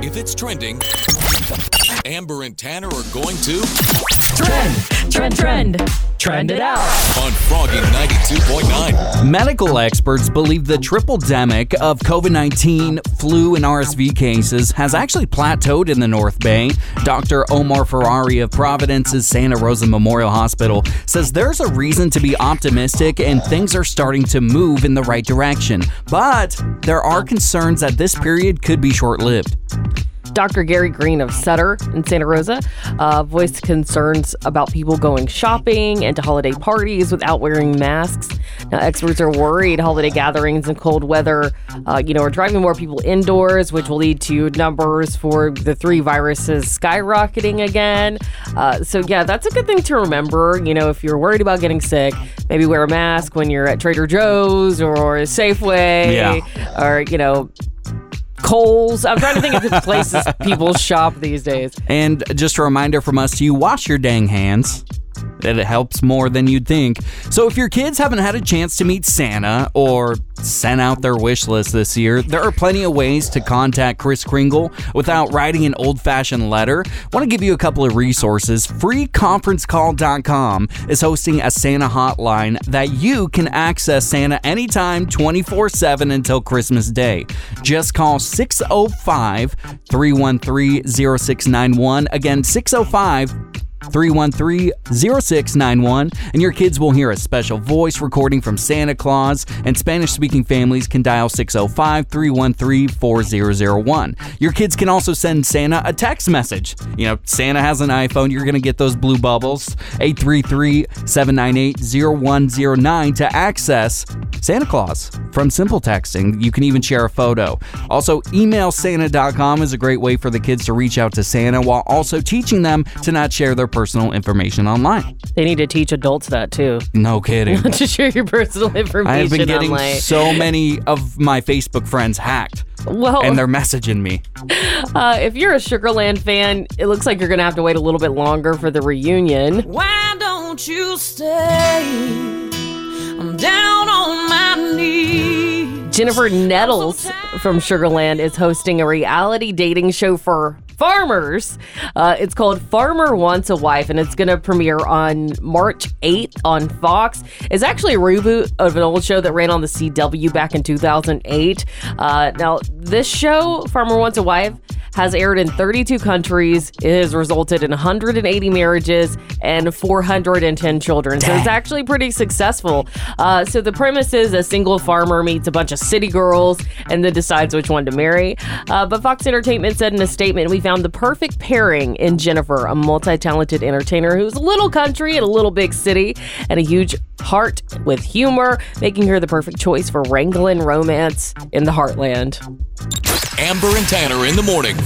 If it's trending, Amber and Tanner are going to Trend, trend, trend, trend it out. on Froggy 92.9. Medical experts believe the triple demic of COVID 19, flu, and RSV cases has actually plateaued in the North Bay. Dr. Omar Ferrari of Providence's Santa Rosa Memorial Hospital says there's a reason to be optimistic and things are starting to move in the right direction. But there are concerns that this period could be short lived. Dr. Gary Green of Sutter in Santa Rosa uh, voiced concerns about people going shopping and to holiday parties without wearing masks. Now, experts are worried holiday gatherings and cold weather, uh, you know, are driving more people indoors, which will lead to numbers for the three viruses skyrocketing again. Uh, so, yeah, that's a good thing to remember. You know, if you're worried about getting sick, maybe wear a mask when you're at Trader Joe's or Safeway, Yeah. or you know. Kohl's. I'm trying to think of the places people shop these days. And just a reminder from us to you wash your dang hands. That it helps more than you'd think. So, if your kids haven't had a chance to meet Santa or sent out their wish list this year, there are plenty of ways to contact Kris Kringle without writing an old fashioned letter. I want to give you a couple of resources. FreeConferenceCall.com is hosting a Santa hotline that you can access Santa anytime 24 7 until Christmas Day. Just call 605 313 0691. Again, 605 313 0691, and your kids will hear a special voice recording from Santa Claus, and Spanish speaking families can dial 605 313 4001. Your kids can also send Santa a text message. You know, Santa has an iPhone, you're going to get those blue bubbles. 833 798 0109 to access Santa Claus from Simple Texting. You can even share a photo. Also, emailsanta.com is a great way for the kids to reach out to Santa while also teaching them to not share their personal information online. They need to teach adults that too. No kidding. to share your personal information I have been getting online. so many of my Facebook friends hacked, well, and they're messaging me. uh, if you're a Sugarland fan, it looks like you're going to have to wait a little bit longer for the reunion. Why don't you stay? I'm down on my knees. Jennifer Nettles from Sugarland is hosting a reality dating show for farmers. Uh, it's called Farmer Wants a Wife, and it's going to premiere on March 8th on Fox. It's actually a reboot of an old show that ran on the CW back in 2008. Uh, now, this show, Farmer Wants a Wife, has aired in 32 countries. It has resulted in 180 marriages and 410 children. So it's actually pretty successful. Uh, so the premise is a single farmer meets a bunch of city girls and then decides which one to marry. Uh, but Fox Entertainment said in a statement, we found the perfect pairing in Jennifer, a multi-talented entertainer who's a little country and a little big city and a huge heart with humor, making her the perfect choice for wrangling romance in the heartland. Amber and Tanner in the morning.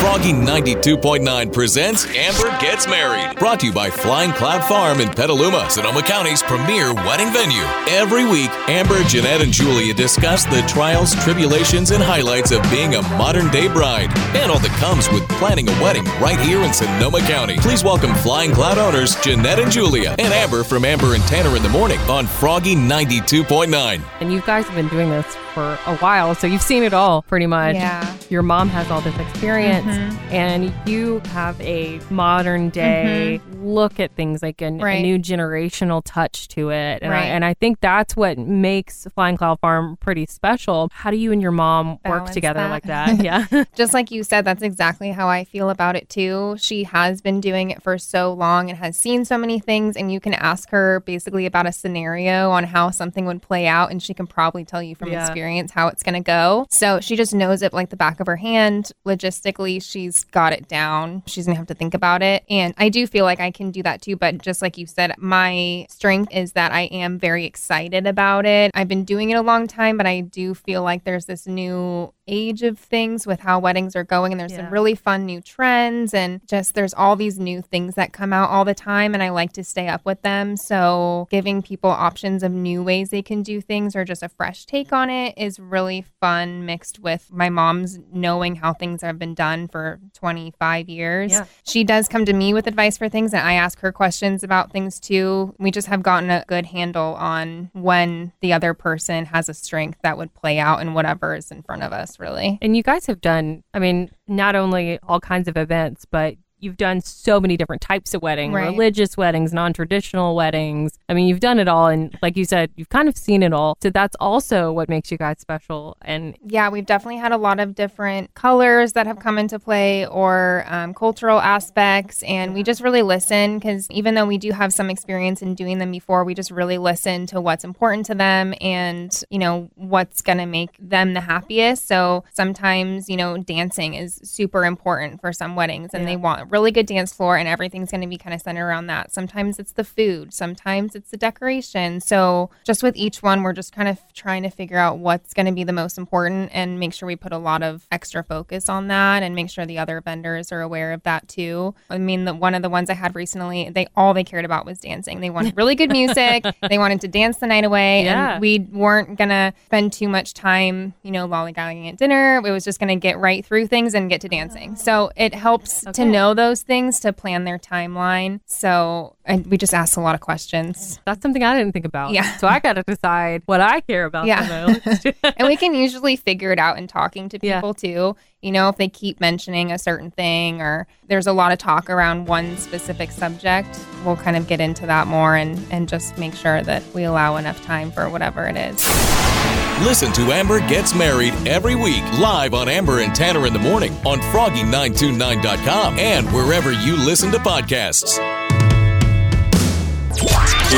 Froggy 92.9. Presents Amber Gets Married. Brought to you by Flying Cloud Farm in Petaluma, Sonoma County's premier wedding venue. Every week, Amber, Jeanette, and Julia discuss the trials, tribulations, and highlights of being a modern day bride and all that comes with planning a wedding right here in Sonoma County. Please welcome Flying Cloud owners Jeanette and Julia and Amber from Amber and Tanner in the morning on Froggy 92.9. And you guys have been doing this for a while, so you've seen it all pretty much. Yeah. Your mom has all this experience, mm-hmm. and you have a modern day mm-hmm. look at things like a Right. new generational touch to it. And, I, Right. and I think that's what makes Flying Cloud Farm pretty special. How do you and your mom work together that. like that? Yeah. Just like you said, that's exactly how I feel about it too. She has been doing it for so long and has seen so many things, and you can ask her basically about a scenario on how something would play out, and she can probably tell you from Yeah. experience how it's going to go. So she just knows it like the back of her hand. Logistically, she's got it down. She's going to have to think about it. And I do feel like I can do that too. But just like you said, my strength is that I am very excited about it. I've been doing it a long time, but I do feel like there's this new age of things with how weddings are going and there's Yeah. some really fun new trends and just there's all these new things that come out all the time and I like to stay up with them so giving people options of new ways they can do things or just a fresh take on it is really fun mixed with my mom's knowing how things have been done for 25 years. Yeah. She does come to me with advice for things, and I ask her questions about things too. We just have gotten a good handle on when the other person has a strength that would play out in whatever is in front of us, really. And you guys have done, I mean, not only all kinds of events, but you've done so many different types of weddings, right. religious weddings, non-traditional weddings. I mean, you've done it all and like you said, you've kind of seen it all. So that's also what makes you guys special and Yeah, we've definitely had a lot of different colors that have come into play or um, cultural aspects. And we just really listen because even though we do have some experience in doing them before, we just really listen to what's important to them and, you know, what's going to make them the happiest. So sometimes, you know, dancing is super important for some weddings and they want really good dance floor and everything's going to be kind of centered around that. Sometimes it's the food, sometimes it's the decoration. So just with each one, we're just kind of trying to figure out what's going to be the most important and make sure we put a lot of extra focus on that and make sure the other vendors are aware of that too. I mean, the, one of the ones I had recently, they all they cared about was dancing. They wanted really good music. they wanted to dance the night away, Yeah. and we weren't gonna spend too much time, you know, lollygagging at dinner. It was just gonna get right through things and get to dancing. Oh. So it helps to know those things to plan their timeline. So and we just asked a lot of questions. that's something I didn't think about. Yeah. So I got to decide what I care about Yeah. the most. and we can usually figure it out in talking to Yeah. people too. You know, if they keep mentioning a certain thing or there's a lot of talk around one specific subject, we'll kind of get into that more and, and just make sure that we allow enough time for whatever it is. Listen to Amber Gets Married every week live on Amber and Tanner in the morning on froggy929.com and wherever you listen to podcasts.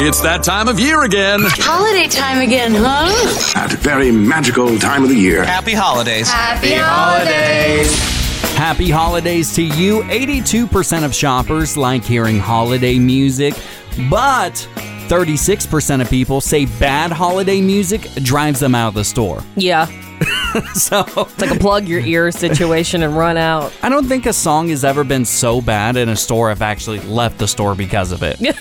It's that time of year again. Holiday time again, huh? That very magical time of the year. Happy holidays. Happy holidays. Happy holidays to you. 82% of shoppers like hearing holiday music, but 36% of people say bad holiday music drives them out of the store. Yeah. So It's like a plug your ear situation and run out. I don't think a song has ever been so bad in a store I've actually left the store because of it.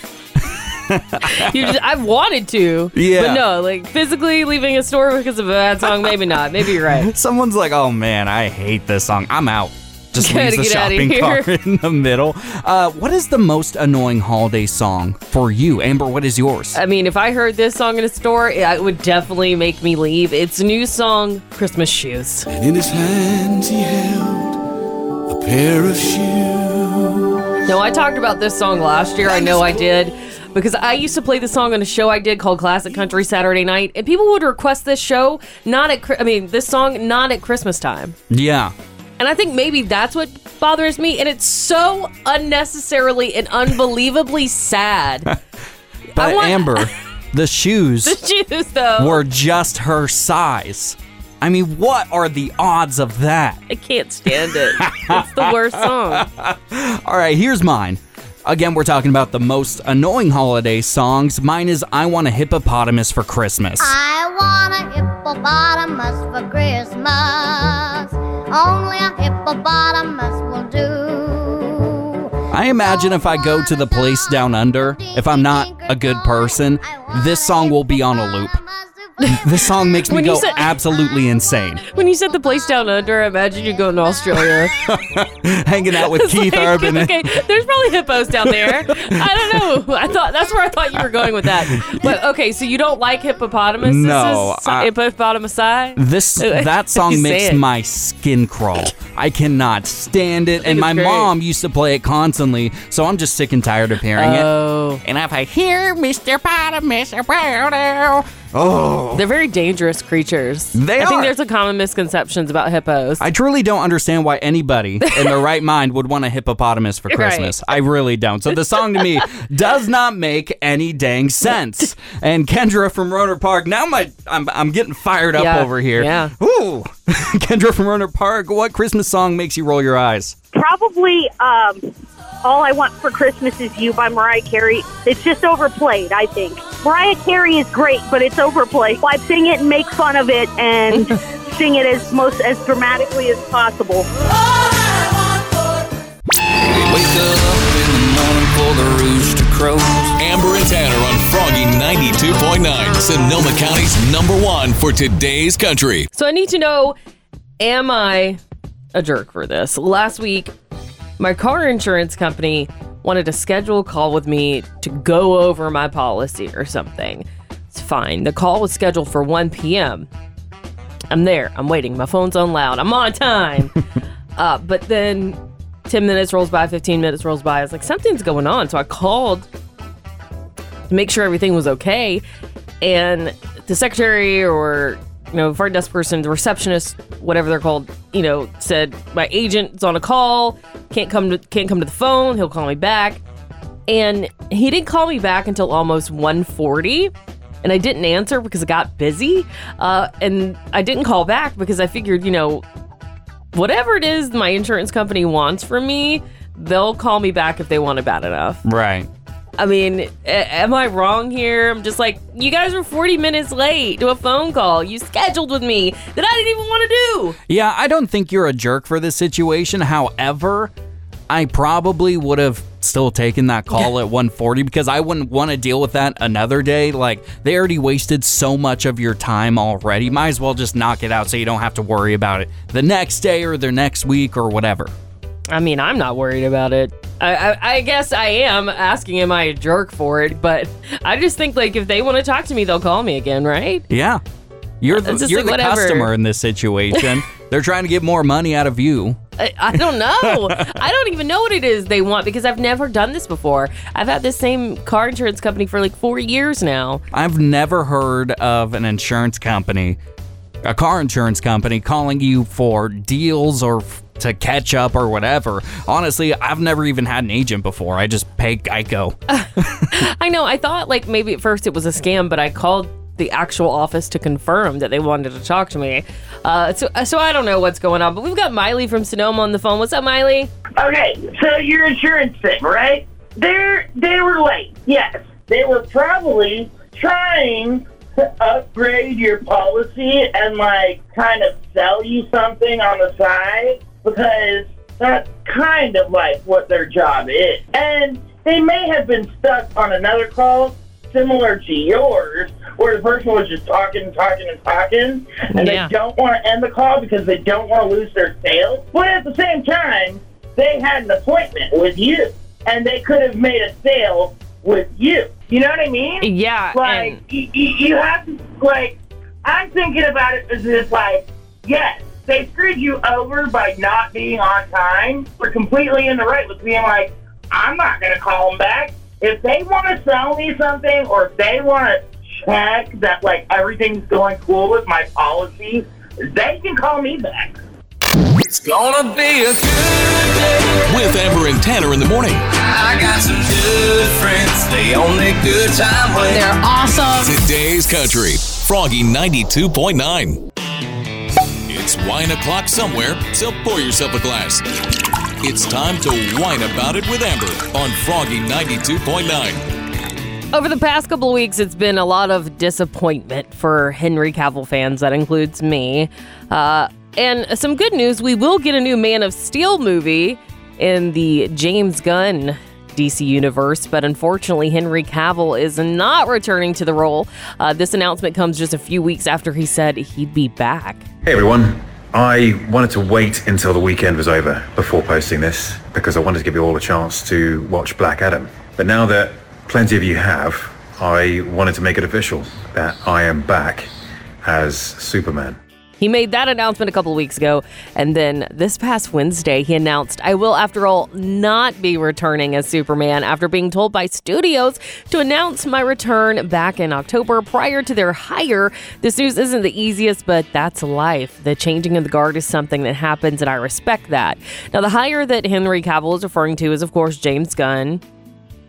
You just, I've wanted to. Yeah. But no, like physically leaving a store because of a bad song, maybe not. Maybe you're right. Someone's like, "Oh man, I hate this song. I'm out." Just Gotta leaves the shopping here. cart in the middle. Uh, what is the most annoying holiday song for you, Amber? What is yours? I mean, if I heard this song in a store, it would definitely make me leave. It's a new song, Christmas Shoes. And in his hands he held a pair of shoes. No, I talked about this song last year. I know I did. Because I used to play the song on a show I did called Classic Country Saturday Night, and people would request this show not at I mean, this song not at Christmas time. yeah. And I think maybe that's what bothers me, and it's so unnecessarily and unbelievably sad. But want- Amber, the shoes the shoes, though. were just her size. I mean, what are the odds of that? I can't stand it. it's the worst song. All right, here's mine. Again, we're talking about the most annoying holiday songs. Mine is I Want a Hippopotamus for Christmas. I want a hippopotamus for Christmas. Only a hippopotamus will do. I imagine if I go to the place down under, if I'm not a good person, this song will be on a loop. This song makes me When you go said- absolutely insane. When you said the place down under, I imagine you going to Australia. Hanging out with It's Keith like, Urban. Okay, there's probably hippos down there. I don't know. I thought that's where I thought you were going with that. But okay, so you don't like hippopotamus? No, this is I- hippopotamusi. This that song say makes it. my skin crawl. I cannot stand it, and it's my great. mom used to play it constantly, so I'm just sick and tired of hearing Oh, it. And if I hear Mr. Potamus, oh, they're very dangerous creatures. They I think there's a common misconceptions about hippos. I truly don't understand why anybody in their right mind would want a hippopotamus for Right. Christmas. I really don't. So the song to me does not make any dang sense. And Kendra from Rohnert Park, now my I'm I'm getting fired up Yeah, over here. yeah. Ooh. Kendra from Rohnert Park, what Christmas song makes you roll your eyes? Probably um, All I Want for Christmas Is You by Mariah Carey. It's just overplayed, I think. Mariah Carey is great, but it's overplayed. Why sing it and make fun of it and sing it as most as dramatically as possible. We wake up in the morning for the rooster crows. Amber and Tanner on Froggy 92.9, Sonoma County's number one for today's country. So I need to know: Am I a jerk for this. Last week, my car insurance company wanted to schedule a call with me to go over my policy or something. It's fine. The call was scheduled for 1 p.m. I'm there. I'm waiting. My phone's on loud. I'm on time. uh, but then 10 minutes rolls by, 15 minutes rolls by. I was like, something's going on. So I called to make sure everything was okay. And the secretary or you know, front desk person, the receptionist, whatever they're called, you know, said my agent's on a call, can't come to can't come to the phone. He'll call me back, and he didn't call me back until almost 1:40, and I didn't answer because I got busy, uh, and I didn't call back because I figured, you know, whatever it is my insurance company wants from me, they'll call me back if they want it bad enough. Right. I mean, a- am I wrong here? I'm just like, you guys were 40 minutes late to a phone call you scheduled with me that I didn't even want to do. Yeah, I don't think you're a jerk for this situation. However, I probably would have still taken that call at 140 because I wouldn't want to deal with that another day. Like they already wasted so much of your time already. Might as well just knock it out so you don't have to worry about it the next day or the next week or whatever. I mean, I'm not worried about it. I, I, I guess I am asking, am I a jerk for it? But I just think like if they want to talk to me, they'll call me again, right? Yeah. You're the, you're like, the whatever. customer in this situation. They're trying to get more money out of you. I, I don't know. I don't even know what it is they want because I've never done this before. I've had this same car insurance company for like four years now. I've never heard of an insurance company, a car insurance company, calling you for deals or to catch up or whatever. Honestly, I've never even had an agent before. I just pay Geico. I know. I thought like maybe at first it was a scam, but I called the actual office to confirm that they wanted to talk to me. Uh, so, so I don't know what's going on, but we've got Miley from Sonoma on the phone. What's up, Miley? Okay, so your insurance thing, right? They're they were late. Yes, they were probably trying to upgrade your policy and like kind of sell you something on the side because that's kind of like what their job is. And they may have been stuck on another call similar to yours where the person was just talking and talking and talking and Yeah. they don't want to end the call because they don't want to lose their sale. But at the same time, they had an appointment with you and they could have made a sale with you. You know what I mean? Yeah. Like, and- you, you, you have to, like, I'm thinking about it as if, like, yes, they screwed you over by not being on time. We're completely in the right with being like, I'm not going to call them back. If they want to sell me something or if they want to check that, like, everything's going cool with my policy, they can call me back. It's gonna be a good day. With Amber and Tanner in the morning. I got some good friends. They own a good time way. They're awesome. Today's country. Froggy 92.9. It's wine o'clock somewhere, so pour yourself a glass. It's time to whine about it with Amber on Froggy 92.9. Over the past couple of weeks, it's been a lot of disappointment for Henry Cavill fans. That includes me. Uh, and some good news we will get a new Man of Steel movie in the James Gunn DC universe, but unfortunately, Henry Cavill is not returning to the role. Uh, this announcement comes just a few weeks after he said he'd be back. Hey everyone. I wanted to wait until the weekend was over before posting this because I wanted to give you all a chance to watch Black Adam. But now that plenty of you have, I wanted to make it official that I am back as Superman. He made that announcement a couple weeks ago, and then this past Wednesday, he announced, I will, after all, not be returning as Superman after being told by studios to announce my return back in October prior to their hire. This news isn't the easiest, but that's life. The changing of the guard is something that happens, and I respect that. Now, the hire that Henry Cavill is referring to is, of course, James Gunn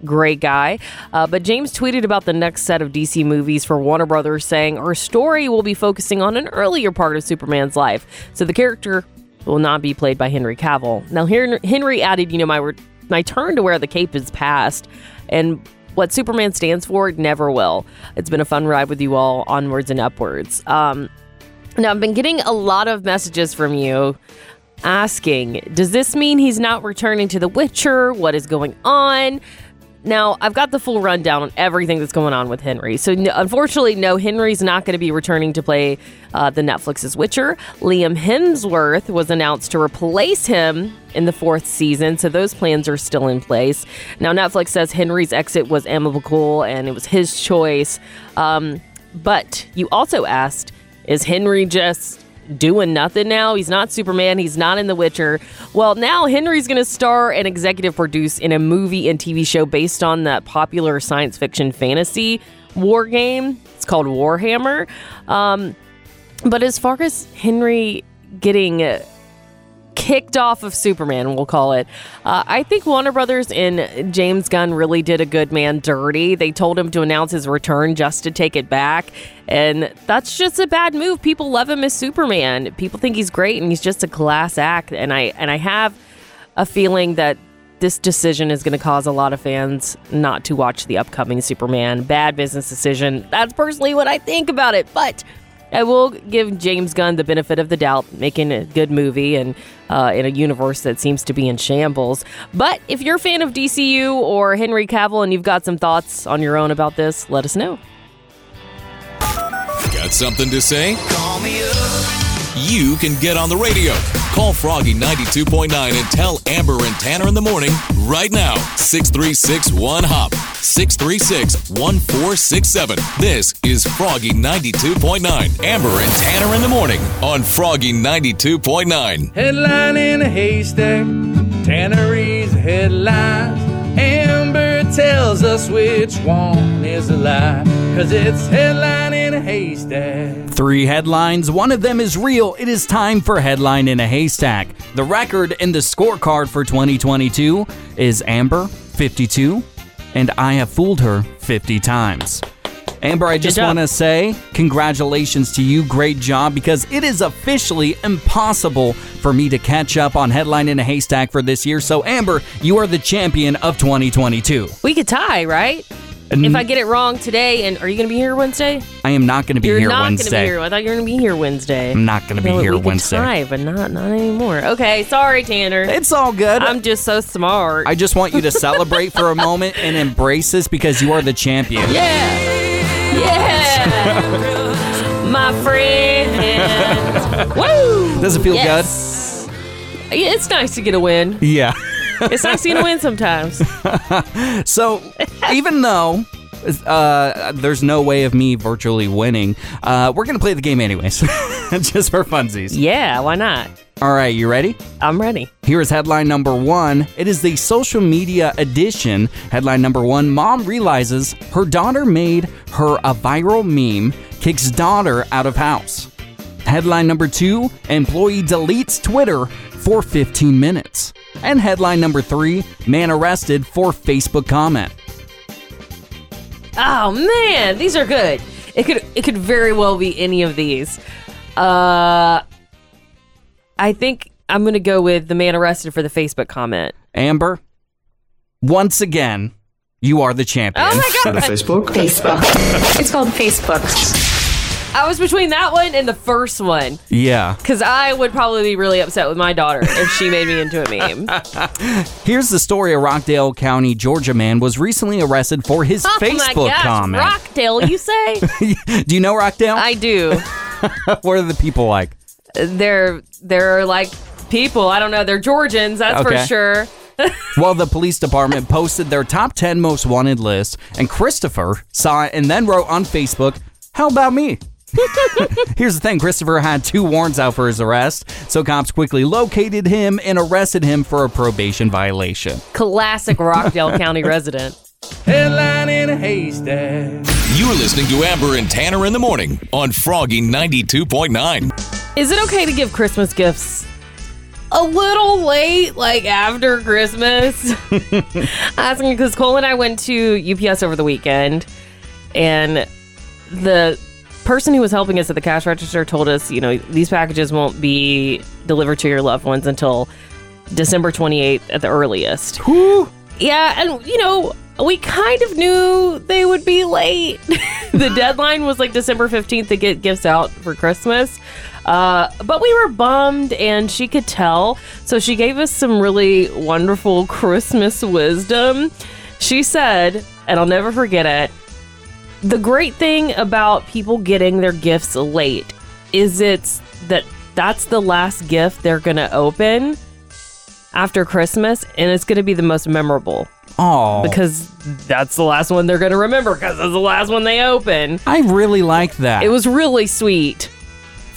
great guy. Uh, but James tweeted about the next set of DC movies for Warner Brothers, saying our story will be focusing on an earlier part of Superman's life. So the character will not be played by Henry Cavill. Now, Hen- Henry added, you know, my, my turn to wear the cape is past, and what Superman stands for never will. It's been a fun ride with you all, onwards and upwards. Um, now, I've been getting a lot of messages from you asking, does this mean he's not returning to The Witcher? What is going on? Now I've got the full rundown on everything that's going on with Henry. So, no, unfortunately, no, Henry's not going to be returning to play uh, the Netflix's Witcher. Liam Hemsworth was announced to replace him in the fourth season, so those plans are still in place. Now, Netflix says Henry's exit was amicable and it was his choice. Um, but you also asked, is Henry just doing nothing now. He's not Superman. He's not in The Witcher. Well, now Henry's going to star and executive produce in a movie and TV show based on that popular science fiction fantasy war game. It's called Warhammer. Um, but as far as Henry getting kicked off of Superman, we'll call it. Uh, I think Warner Brothers and James Gunn really did a good man dirty. They told him to announce his return just to take it back. And that's just a bad move. People love him as Superman. People think he's great and he's just a class act. And I and I have a feeling that this decision is going to cause a lot of fans not to watch the upcoming Superman. Bad business decision. That's personally what I think about it. But I will give James Gunn the benefit of the doubt, making a good movie and uh, in a universe that seems to be in shambles. But if you're a fan of DCU or Henry Cavill and you've got some thoughts on your own about this, let us know. Got something to say? Call me up. You can get on the radio. Call Froggy 92.9 and tell Amber and Tanner in the morning right now. 6361 Hop. 636 1467. This is Froggy 92.9. Amber and Tanner in the morning on Froggy 92.9. Headline in a haystack, Tannery's headlines. Amber tells us which one is a lie, cause it's headline in a haystack. Three headlines, one of them is real. It is time for Headline in a Haystack. The record in the scorecard for 2022 is Amber, 52, and I have fooled her 50 times. Amber, I just want to say congratulations to you. Great job because it is officially impossible for me to catch up on Headline in a Haystack for this year. So, Amber, you are the champion of 2022. We could tie, right? if I get it wrong today, and are you going to be here Wednesday? I am not going to be You're here not going to be here. I thought you were going to be here Wednesday. I'm not going to be Well, here we could Wednesday. tie, but not not anymore. Okay, sorry, Tanner. It's all good. I'm just so smart. I just want you to celebrate for a moment and embrace this because you are the champion. yeah, yeah, my friend. Woo! Does it feel yes. good? It's nice to get a win. Yeah. It's nice to get a win sometimes. So, even though uh, there's no way of me virtually winning, uh, we're going to play the game anyways, just for funsies. Yeah, why not? All right, you ready? I'm ready. Here is headline number one. It is the social media edition. Headline number one Mom realizes her daughter made her a viral meme, kicks daughter out of house. Headline number two Employee deletes Twitter for 15 minutes. And headline number three Man arrested for Facebook comment. Oh man, these are good. It could it could very well be any of these. Uh I think I'm gonna go with the man arrested for the Facebook comment. Amber, once again, you are the champion. Oh my God. Facebook? Facebook. it's called Facebook. I was between that one and the first one. Yeah. Because I would probably be really upset with my daughter if she made me into a meme. Here's the story a Rockdale County, Georgia man was recently arrested for his oh my Facebook gosh, comment. Rockdale, you say? Do you know Rockdale? I do. what are the people like? They're they're like people. I don't know. They're Georgians, that's Okay. for sure. well, the police department posted their top 10 most wanted list, and Christopher saw it and then wrote on Facebook, How about me? Here's the thing Christopher had two warrants out for his arrest, so cops quickly located him and arrested him for a probation violation. Classic Rockdale County resident. Headline in a haystack. You're listening to Amber and Tanner in the morning on Froggy 92.9. Is it okay to give Christmas gifts a little late, like after Christmas? Asking because Cole and I went to UPS over the weekend, and the person who was helping us at the cash register told us, you know, these packages won't be delivered to your loved ones until December 28th at the earliest. Yeah, and you know, we kind of knew they would be late. the deadline was like December 15th to get gifts out for Christmas. Uh, but we were bummed and she could tell. So she gave us some really wonderful Christmas wisdom. She said, and I'll never forget it. The great thing about people getting their gifts late is it's that that's the last gift they're going to open after Christmas, and it's going to be the most memorable Oh, because that's the last one they're going to remember because it's the last one they open. I really like that. It was really sweet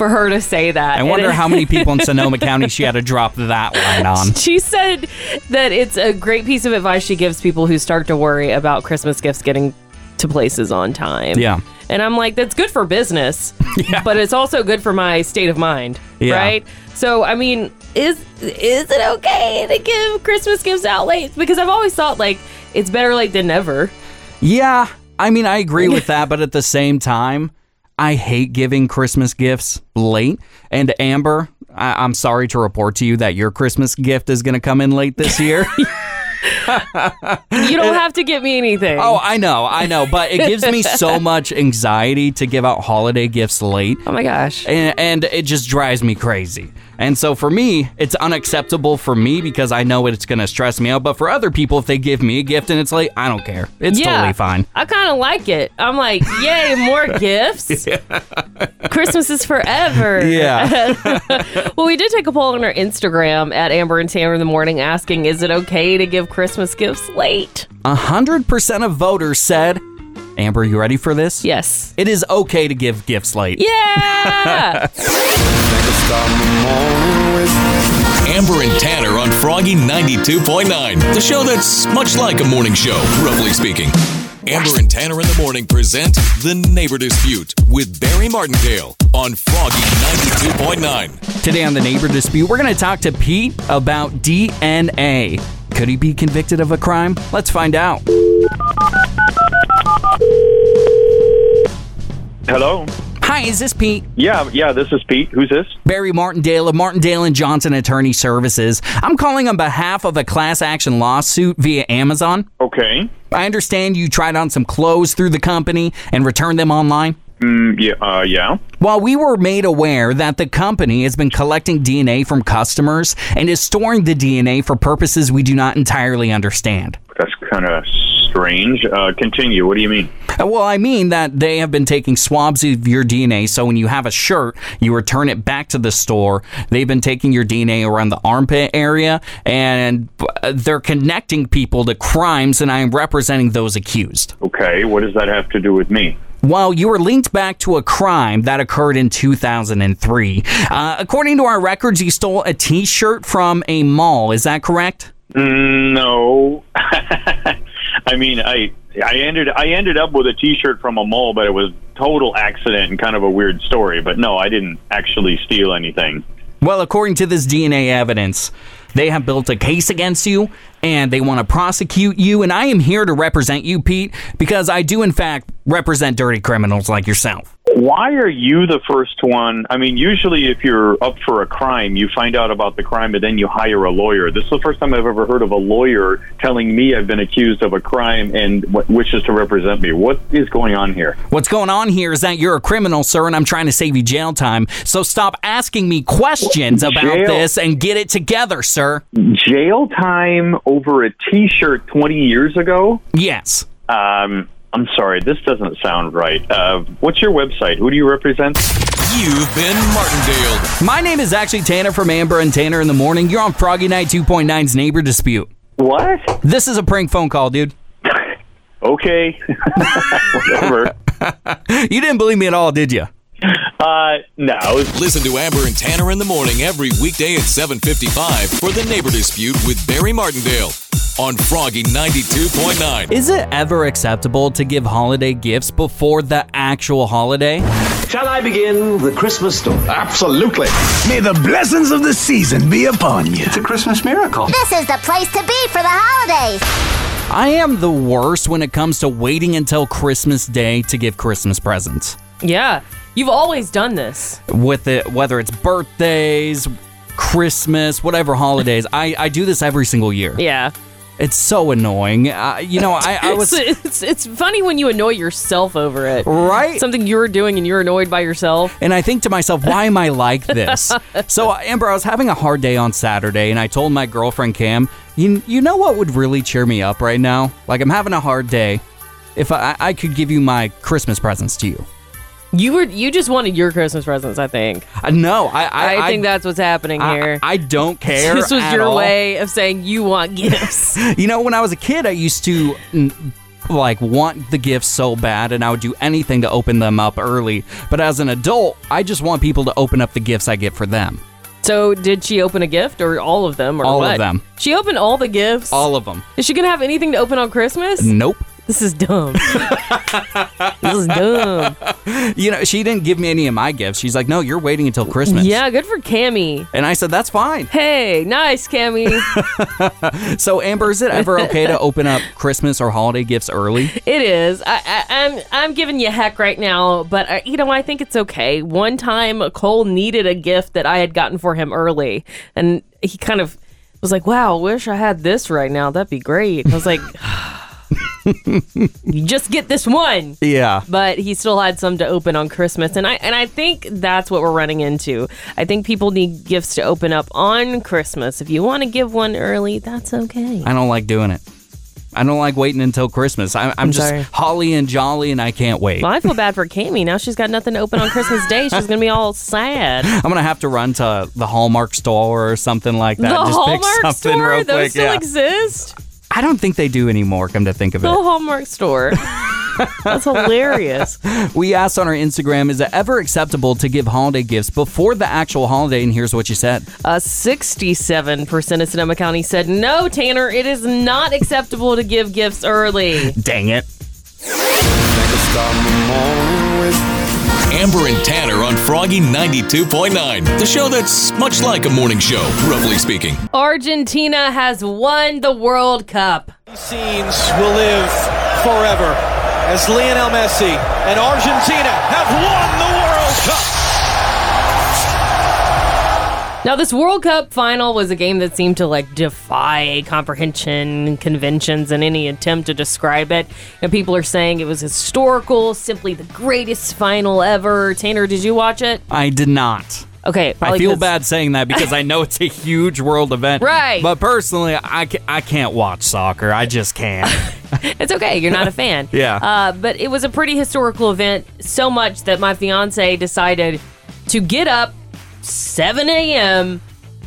for her to say that. I wonder how many people in Sonoma County she had to drop that line on. She said that it's a great piece of advice she gives people who start to worry about Christmas gifts getting to places on time. Yeah. And I'm like, that's good for business, but it's also good for my state of mind, Yeah. right? So, I mean, is is it okay to give Christmas gifts out late? Because I've always thought like it's better late than never. Yeah, I mean, I agree with that, but at the same time, I hate giving Christmas gifts late. And Amber, I- I'm sorry to report to you that your Christmas gift is going to come in late this year. You don't have to get me anything. oh, I know, I know, but it gives me so much anxiety to give out holiday gifts late. Oh my gosh. And, and it just drives me crazy. And so for me, it's unacceptable for me because I know it's going to stress me out. But for other people, if they give me a gift and it's late, I don't care. It's Yeah. totally fine. I kind of like it. I'm like, yay, more gifts. Christmas is forever. Yeah. well, we did take a poll on our Instagram at Amber and Tanner in the morning asking, is it okay to give Christmas gifts late? 100% of voters said, Amber, you ready for this? Yes. It is okay to give gifts late. Yeah. Amber and Tanner on Froggy 92.9, the show that's much like a morning show, roughly speaking. Amber and Tanner in the morning present The Neighbor Dispute with Barry Martindale on Froggy 92.9. Today on the neighbor dispute, we're going to talk to Pete about DNA. Could he be convicted of a crime? Let's find out. Hello. Hi, is this Pete? Yeah, yeah. This is Pete. Who's this? Barry Martindale of Martindale and Johnson Attorney Services. I'm calling on behalf of a class action lawsuit via Amazon. Okay. I understand you tried on some clothes through the company and returned them online. Mm, yeah. Uh, yeah. While we were made aware that the company has been collecting DNA from customers and is storing the DNA for purposes we do not entirely understand. That's kind of strange. Uh, continue. What do you mean? Uh, Well, I mean that they have been taking swabs of your DNA. So when you have a shirt, you return it back to the store. They've been taking your DNA around the armpit area and uh, they're connecting people to crimes, and I am representing those accused. Okay. What does that have to do with me? Well, you were linked back to a crime that occurred in 2003. Uh, according to our records, you stole a t shirt from a mall. Is that correct? Mm, no. I mean, I I ended I ended up with a T-shirt from a mall, but it was total accident and kind of a weird story. But no, I didn't actually steal anything. Well, according to this DNA evidence, they have built a case against you and they want to prosecute you. And I am here to represent you, Pete, because I do, in fact, represent dirty criminals like yourself. Why are you the first one? I mean, usually if you're up for a crime, you find out about the crime and then you hire a lawyer. This is the first time I've ever heard of a lawyer telling me I've been accused of a crime and w- wishes to represent me. What is going on here? What's going on here is that you're a criminal, sir, and I'm trying to save you jail time. So stop asking me questions about Jail? this and get it together, sir. Jail time over a T-shirt 20 years ago? Yes. Um, I'm sorry, this doesn't sound right. Uh, what's your website? Who do you represent? You've been Martindale. My name is actually Tanner from Amber and Tanner in the Morning. You're on Froggy Night 2.9's Neighbor Dispute. What? This is a prank phone call, dude. Okay. Whatever. You didn't believe me at all, did you? Uh, no. Listen to Amber and Tanner in the morning every weekday at 7:55 for the Neighbor Dispute with Barry Martindale on Froggy 92.9. Is it ever acceptable to give holiday gifts before the actual holiday? Shall I begin the Christmas story? Absolutely. May the blessings of the season be upon you. It's a Christmas miracle. This is the place to be for the holidays. I am the worst when it comes to waiting until Christmas Day to give Christmas presents. Yeah. You've always done this. With it, whether it's birthdays, Christmas, whatever holidays, I, I do this every single year. Yeah. It's so annoying. Uh, you know, I, I was. it's, it's, it's funny when you annoy yourself over it. Right? Something you're doing and you're annoyed by yourself. And I think to myself, why am I like this? so, uh, Amber, I was having a hard day on Saturday, and I told my girlfriend Cam, you, you know what would really cheer me up right now? Like, I'm having a hard day. If I, I could give you my Christmas presents to you. You were you just wanted your Christmas presents, I think. Uh, no, I I, I think that's what's happening I- here. I, don't care. this was your all. way of saying you want gifts. You know, when I was a kid, I used to like want the gifts so bad, and I would do anything to open them up early. But as an adult, I just want people to open up the gifts I get for them. so did she open a gift or all of them or All of them. She opened all the gifts. All of them. Is she gonna have anything to open on Christmas? Nope. This is dumb. this is dumb. You know, she didn't give me any of my gifts. She's like, "No, you're waiting until Christmas." Yeah, good for Cammy. And I said, "That's fine." Hey, nice, Cammy. So, Amber, is it ever okay to open up Christmas or holiday gifts early? It is. I, I, I'm I'm giving you heck right now, but uh, you know I think it's okay. One time, Cole needed a gift that I had gotten for him early, and he kind of was like, "Wow, wish I had this right now. That'd be great." I was like, "You just get this one." Yeah. But he still had some to open on Christmas, and I and I think that's what we're running into. I think people need gifts to open up on Christmas. If you want to give one early, that's okay. I don't like doing it. I don't like waiting until Christmas. I, I'm, I'm just sorry. holly and jolly, and I can't wait. Well, I feel bad for Cammy. Now she's got nothing to open on Christmas Day. She's gonna be all sad. I'm gonna have to run to the Hallmark store or something like that. the Just Hallmark pick something store? real Those quick. still yeah. exist? I don't think they do anymore. Come to think of it. The it, Hallmark store. That's hilarious. we asked on our Instagram: Is it ever acceptable to give holiday gifts before the actual holiday? And here's what you said. Uh, 67% of Sonoma County said, no, Tanner, it is not acceptable to give gifts early. Dang it! Amber and Tanner on Froggy 92.9, the show that's much like a morning show, roughly speaking. Argentina has won the World Cup. These scenes will live forever as Lionel Messi and Argentina have won the World Cup. Now, this World Cup final was a game that seemed to like defy comprehension, conventions, and any attempt to describe it. And people are saying it was historical, simply the greatest final ever. Tanner, did you watch it? I did not. Okay, I feel bad saying that because I know it's a huge world event. Right. But personally, I, ca- I can't watch soccer. I just can't. It's okay. You're not a fan. Yeah. Uh, but it was a pretty historical event, so much that my fiance decided to get up 7 a.m.,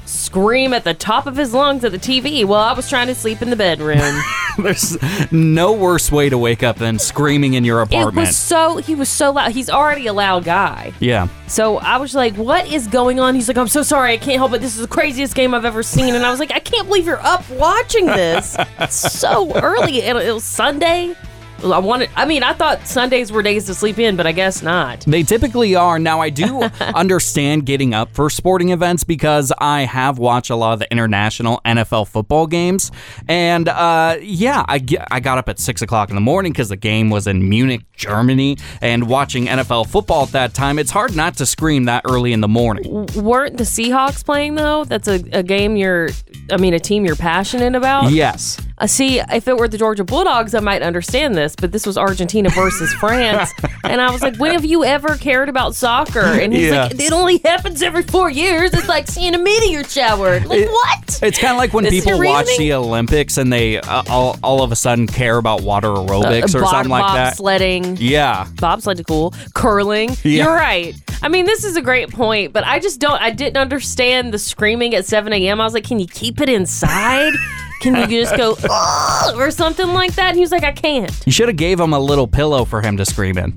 scream at the top of his lungs at the TV while I was trying to sleep in the bedroom. There's no worse way to wake up than screaming in your apartment. it was so, he was so loud. He's already a loud guy. yeah. So I was like, what is going on? He's like, I'm so sorry. I can't help it. This is the craziest game I've ever seen. And I was like, I can't believe you're up watching this. So early. And it was Sunday. I wanted, I mean, I thought Sundays were days to sleep in, but I guess not. They typically are. Now, I do understand getting up for sporting events because I have watched a lot of the international NFL football games. And uh, yeah, I, I got up at 6 o'clock in the morning because the game was in Munich, Germany. And watching NFL football at that time, it's hard not to scream that early in the morning. W- Weren't the Seahawks playing though? That's a, a game you're, I mean, a team you're passionate about. Yes. Uh, see, if it were the Georgia Bulldogs, I might understand this, but this was Argentina versus France. And I was like, when have you ever cared about soccer? And he's Yeah. like, it only happens every four years. It's like seeing a meteor shower. Like, It- what? It's kind of like when people watch reasoning? the Olympics and they uh, all, all of a sudden care about water aerobics Uh, or bob- something like that. Bobsledding. Yeah. Bobsled cool. Curling. Yeah. You're right. I mean, this is a great point, but I just don't, I didn't understand the screaming at 7 a.m. I was like, can you keep it inside? Can you just go, "Ugh," or something like that? And he was like, I can't. You should have gave him a little pillow for him to scream in.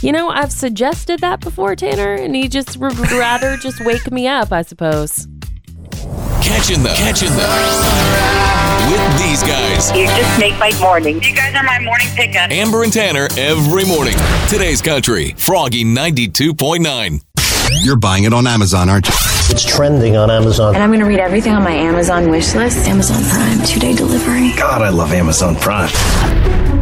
You know, I've suggested that before, Tanner, and he just would rather just wake me up, I suppose. Catching them. Catching them. With these guys. You just make my morning. You guys are my morning pickup. Amber and Tanner every morning. Today's country. Froggy 92.9. You're buying it on Amazon, aren't you? It's trending on Amazon. And I'm going to read everything on my Amazon wish list. Amazon Prime, two day delivery. God, I love Amazon Prime.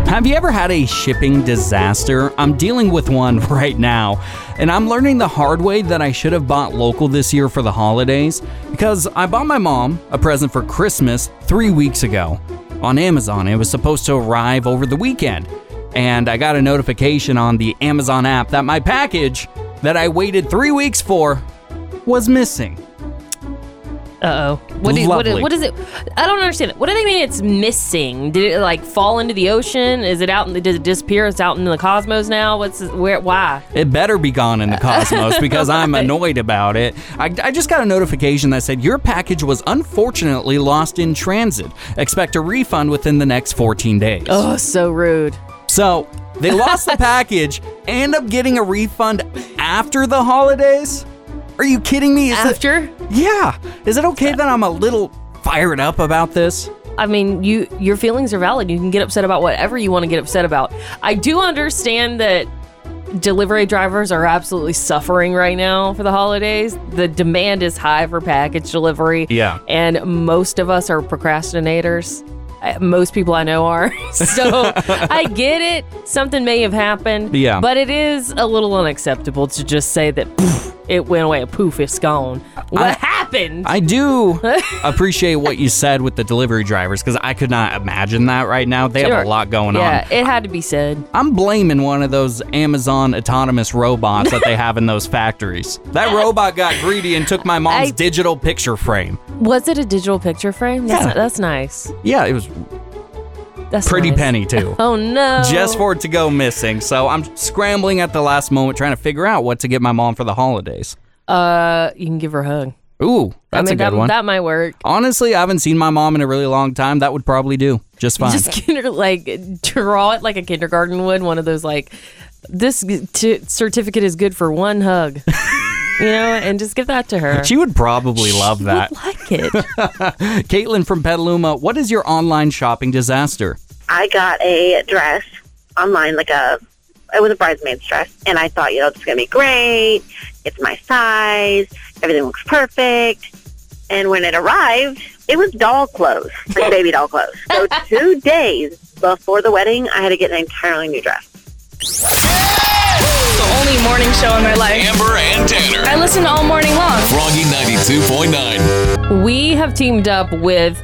Have you ever had a shipping disaster? I'm dealing with one right now, and I'm learning the hard way that I should have bought local this year for the holidays because I bought my mom a present for Christmas three weeks ago. on Amazon. It was supposed to arrive over the weekend. And I got a notification on the Amazon app that my package that I waited three weeks for was missing. Uh oh. What, do- what, what is it? I don't understand. it. What do they mean it's missing? Did it like fall into the ocean? Is it out? In the, did it disappear? It's out in the cosmos now. What's where? Why? It better be gone in the cosmos because I'm annoyed about it. I, I just got a notification that said your package was unfortunately lost in transit. Expect a refund within the next 14 days. Oh, so rude. So they lost the package, end up getting a refund after the holidays? Are you kidding me? Is it- After? yeah. Is it okay that I'm a little fired up about this? I mean, you your feelings are valid. You can get upset about whatever you want to get upset about. I do understand that delivery drivers are absolutely suffering right now for the holidays. The demand is high for package delivery. Yeah. And most of us are procrastinators. Most people I know are. so I get it. Something may have happened. Yeah. But it is a little unacceptable to just say that poof, it went away. Poof, it's gone. What I- happened? I do appreciate what you said with the delivery drivers because I could not imagine that right now. They Sure. have a lot going yeah, on. Yeah, it had to be said. I'm blaming one of those Amazon autonomous robots that they have in those factories. That robot got greedy and took my mom's I- digital picture frame. Was it a digital picture frame? That's, Yeah. that's nice. Yeah, it was That's pretty nice. penny too. Oh no. Just for it to go missing. So I'm scrambling at the last moment trying to figure out what to get my mom for the holidays. uh, you can give her a hug. Ooh, that's I mean, a good that, one. That might work. Honestly, I haven't seen my mom in a really long time. That would probably do just fine. Just her like draw it like a kindergarten would. One of those like this t- certificate is good for one hug. you know, and just give that to her. She would probably love that. like it. Caitlin from Petaluma, what is your online shopping disaster? I got a dress online, like a, it was a bridesmaid's dress, and I thought, you know, it's gonna be great. It's my size. Everything looks perfect. And when it arrived, it was doll clothes, like baby doll clothes. So two days before the wedding, I had to get an entirely new dress. The only morning show in my life. Amber and Tanner. I listen all morning long. Froggy 92.9. We have teamed up with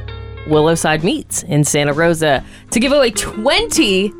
Willowside Meats in Santa Rosa to give away 20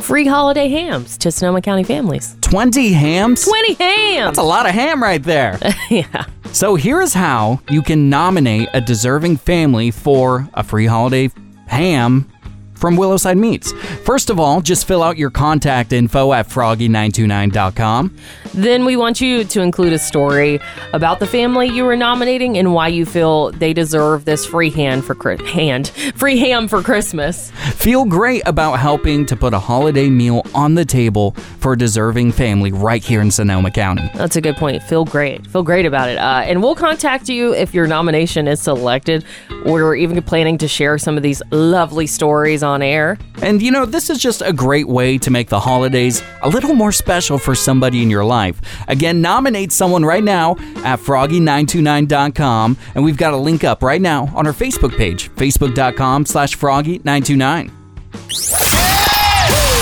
free holiday hams to Sonoma County families. 20 hams? 20 hams! That's a lot of ham right there. yeah. So here's how you can nominate a deserving family for a free holiday ham from Willowside Meats. First of all, just fill out your contact info at froggy929.com. Then we want you to include a story about the family you were nominating and why you feel they deserve this free hand for Chri- hand free ham for Christmas. Feel great about helping to put a holiday meal on the table for a deserving family right here in Sonoma County. That's a good point. Feel great. Feel great about it. Uh, and we'll contact you if your nomination is selected. We're even planning to share some of these lovely stories on air. And you know, this is just a great way to make the holidays a little more special for somebody in your life. Again, nominate someone right now at froggy929.com. And we've got a link up right now on our Facebook page, facebook.com slash froggy929.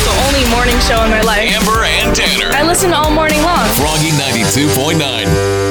The only morning show in my life. Amber and Tanner. I listen all morning long. Froggy 92.9.